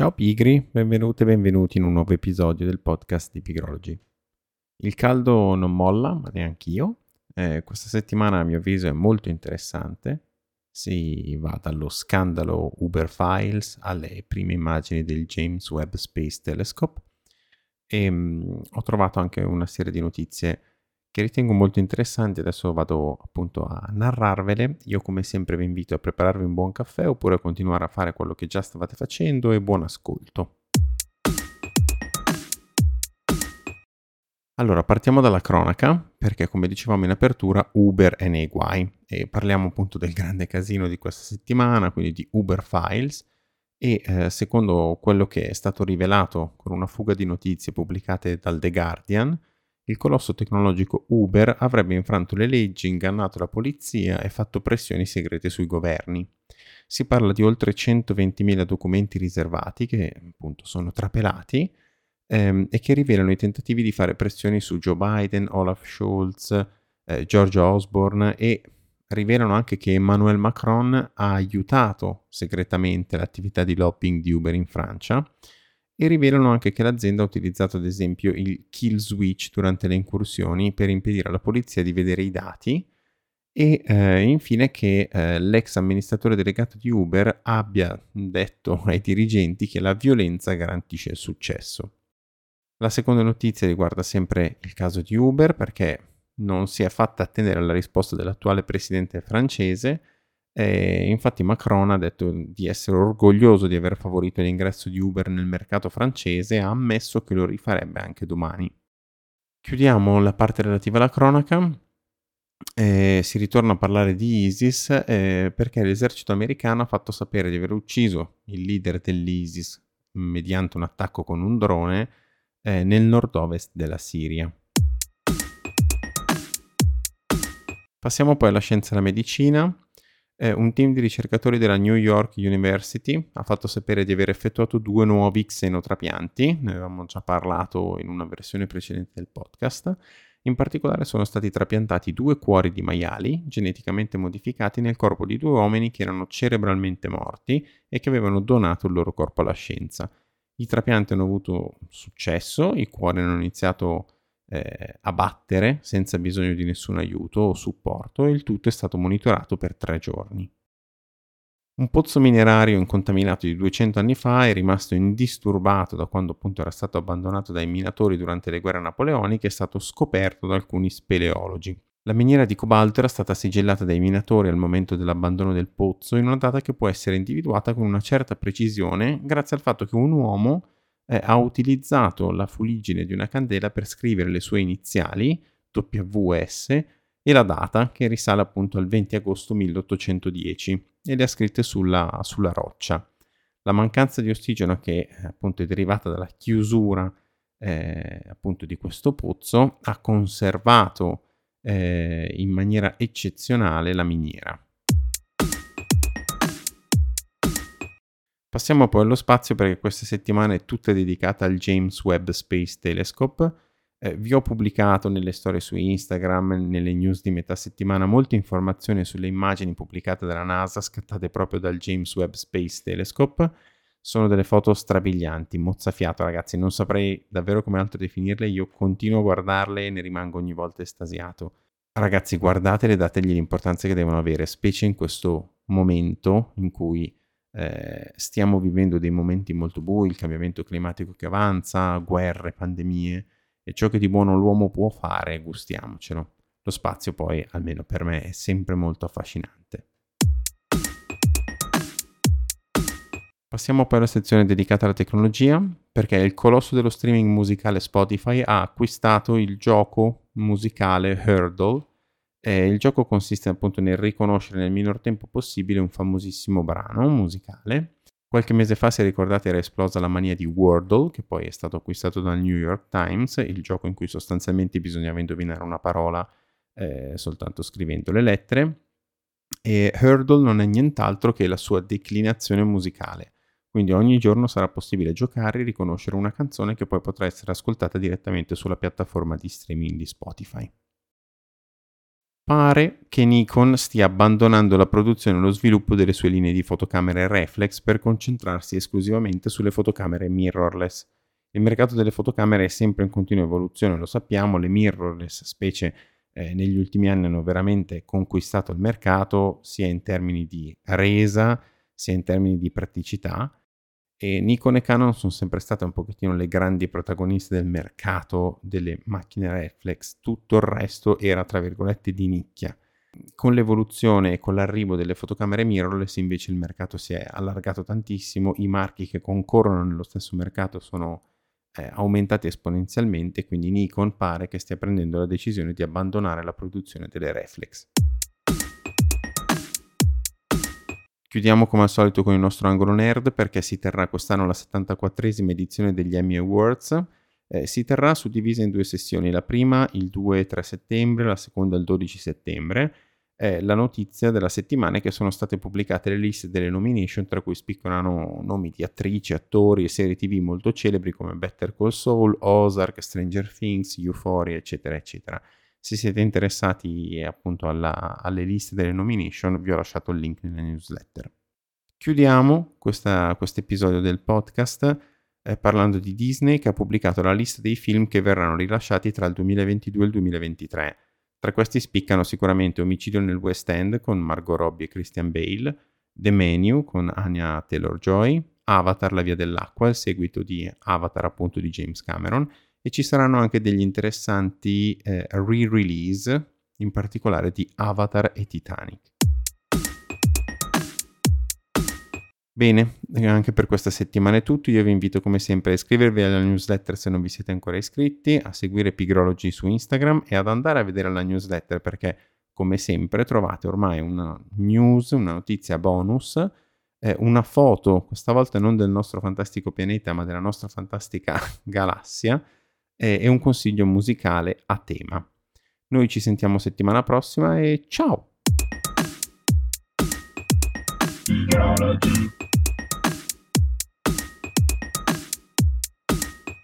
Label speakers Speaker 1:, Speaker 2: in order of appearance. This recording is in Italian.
Speaker 1: Ciao pigri, benvenute e benvenuti in un nuovo episodio del podcast di Pigrology. Il caldo non molla, ma neanche io. Eh, questa settimana a mio avviso è molto interessante. Si va dallo scandalo Uber Files alle prime immagini del James Webb Space Telescope e mh, mm, ho trovato anche una serie di notizie che ritengo molto interessanti. Adesso vado appunto a narrarvele. Io come sempre vi invito a prepararvi un buon caffè oppure a continuare a fare quello che già stavate facendo e buon ascolto. Allora, partiamo dalla cronaca, perché come dicevamo in apertura, Uber è nei guai e parliamo appunto del grande casino di questa settimana, quindi di Uber Files e eh, secondo quello che è stato rivelato con una fuga di notizie pubblicate dal The Guardian, il colosso tecnologico Uber avrebbe infranto le leggi, ingannato la polizia e fatto pressioni segrete sui governi. Si parla di oltre 120.000 documenti riservati che appunto sono trapelati ehm, e che rivelano i tentativi di fare pressioni su Joe Biden, Olaf Scholz, eh, George Osborne e rivelano anche che Emmanuel Macron ha aiutato segretamente l'attività di lobbying di Uber in Francia e rivelano anche che l'azienda ha utilizzato ad esempio il kill switch durante le incursioni per impedire alla polizia di vedere i dati e eh, infine che eh, l'ex amministratore delegato di Uber abbia detto ai dirigenti che la violenza garantisce il successo. La seconda notizia riguarda sempre il caso di Uber perché non si è fatta attendere alla risposta dell'attuale presidente francese. E infatti Macron ha detto di essere orgoglioso di aver favorito l'ingresso di Uber nel mercato francese e ha ammesso che lo rifarebbe anche domani. Chiudiamo la parte relativa alla cronaca. Eh, si ritorna a parlare di ISIS eh, perché l'esercito americano ha fatto sapere di aver ucciso il leader dell'ISIS mediante un attacco con un drone eh, nel nord-ovest della Siria. Passiamo poi alla scienza e alla medicina. Eh, un team di ricercatori della New York University ha fatto sapere di aver effettuato due nuovi xenotrapianti, ne avevamo già parlato in una versione precedente del podcast. In particolare sono stati trapiantati due cuori di maiali geneticamente modificati nel corpo di due uomini che erano cerebralmente morti e che avevano donato il loro corpo alla scienza. I trapianti hanno avuto successo, i cuori hanno iniziato eh, a battere senza bisogno di nessun aiuto o supporto e il tutto è stato monitorato per tre giorni. Un pozzo minerario incontaminato di 200 anni fa è rimasto indisturbato da quando appunto era stato abbandonato dai minatori durante le guerre napoleoniche e è stato scoperto da alcuni speleologi. La miniera di cobalto era stata sigillata dai minatori al momento dell'abbandono del pozzo in una data che può essere individuata con una certa precisione grazie al fatto che un uomo eh, ha utilizzato la fuliggine di una candela per scrivere le sue iniziali, WS, e la data che risale appunto al 20 agosto 1810 e le ha scritte sulla, sulla roccia. La mancanza di ossigeno che appunto è derivata dalla chiusura eh, appunto di questo pozzo ha conservato eh, in maniera eccezionale la miniera. Passiamo poi allo spazio perché questa settimana è tutta dedicata al James Webb Space Telescope. Eh, vi ho pubblicato nelle storie su Instagram, nelle news di metà settimana, molte informazioni sulle immagini pubblicate dalla NASA scattate proprio dal James Webb Space Telescope. Sono delle foto strabilianti, mozzafiato ragazzi, non saprei davvero come altro definirle, io continuo a guardarle e ne rimango ogni volta estasiato. Ragazzi, guardatele e dategli l'importanza che devono avere, specie in questo momento in cui eh, stiamo vivendo dei momenti molto bui, il cambiamento climatico che avanza, guerre, pandemie e ciò che di buono l'uomo può fare, gustiamocelo. Lo spazio poi, almeno per me, è sempre molto affascinante. Passiamo poi alla sezione dedicata alla tecnologia, perché il colosso dello streaming musicale Spotify ha acquistato il gioco musicale Hurdle. Eh, il gioco consiste appunto nel riconoscere nel minor tempo possibile un famosissimo brano musicale. Qualche mese fa, se ricordate, era esplosa la mania di Wordle, che poi è stato acquistato dal New York Times, il gioco in cui sostanzialmente bisognava indovinare una parola eh, soltanto scrivendo le lettere. E Hurdle non è nient'altro che la sua declinazione musicale quindi ogni giorno sarà possibile giocare e riconoscere una canzone che poi potrà essere ascoltata direttamente sulla piattaforma di streaming di Spotify. Pare che Nikon stia abbandonando la produzione e lo sviluppo delle sue linee di fotocamere reflex per concentrarsi esclusivamente sulle fotocamere mirrorless. Il mercato delle fotocamere è sempre in continua evoluzione, lo sappiamo, le mirrorless, specie eh, negli ultimi anni, hanno veramente conquistato il mercato sia in termini di resa sia in termini di praticità e Nikon e Canon sono sempre state un pochettino le grandi protagoniste del mercato delle macchine reflex, tutto il resto era tra virgolette di nicchia. Con l'evoluzione e con l'arrivo delle fotocamere mirrorless invece il mercato si è allargato tantissimo, i marchi che concorrono nello stesso mercato sono eh, aumentati esponenzialmente, quindi Nikon pare che stia prendendo la decisione di abbandonare la produzione delle reflex. Chiudiamo come al solito con il nostro angolo nerd perché si terrà quest'anno la 74esima edizione degli Emmy Awards. Eh, si terrà suddivisa in due sessioni, la prima il 2 e 3 settembre, la seconda il 12 settembre. Eh, la notizia della settimana è che sono state pubblicate le liste delle nomination tra cui spiccolano nomi di attrici, attori e serie tv molto celebri come Better Call Saul, Ozark, Stranger Things, Euphoria, eccetera, eccetera. Se siete interessati appunto alla, alle liste delle nomination, vi ho lasciato il link nella newsletter. Chiudiamo questo episodio del podcast eh, parlando di Disney che ha pubblicato la lista dei film che verranno rilasciati tra il 2022 e il 2023. Tra questi spiccano sicuramente Omicidio nel West End con Margot Robbie e Christian Bale, The Menu con Anya Taylor-Joy, Avatar La Via dell'Acqua, il seguito di Avatar appunto di James Cameron, e ci saranno anche degli interessanti eh, re-release, in particolare di Avatar e Titanic. Bene, anche per questa settimana è tutto. Io vi invito come sempre a iscrivervi alla newsletter se non vi siete ancora iscritti, a seguire Pigrology su Instagram e ad andare a vedere la newsletter perché come sempre trovate ormai una news, una notizia bonus, eh, una foto, questa volta non del nostro fantastico pianeta ma della nostra fantastica galassia, e un consiglio musicale a tema. Noi ci sentiamo settimana prossima e ciao!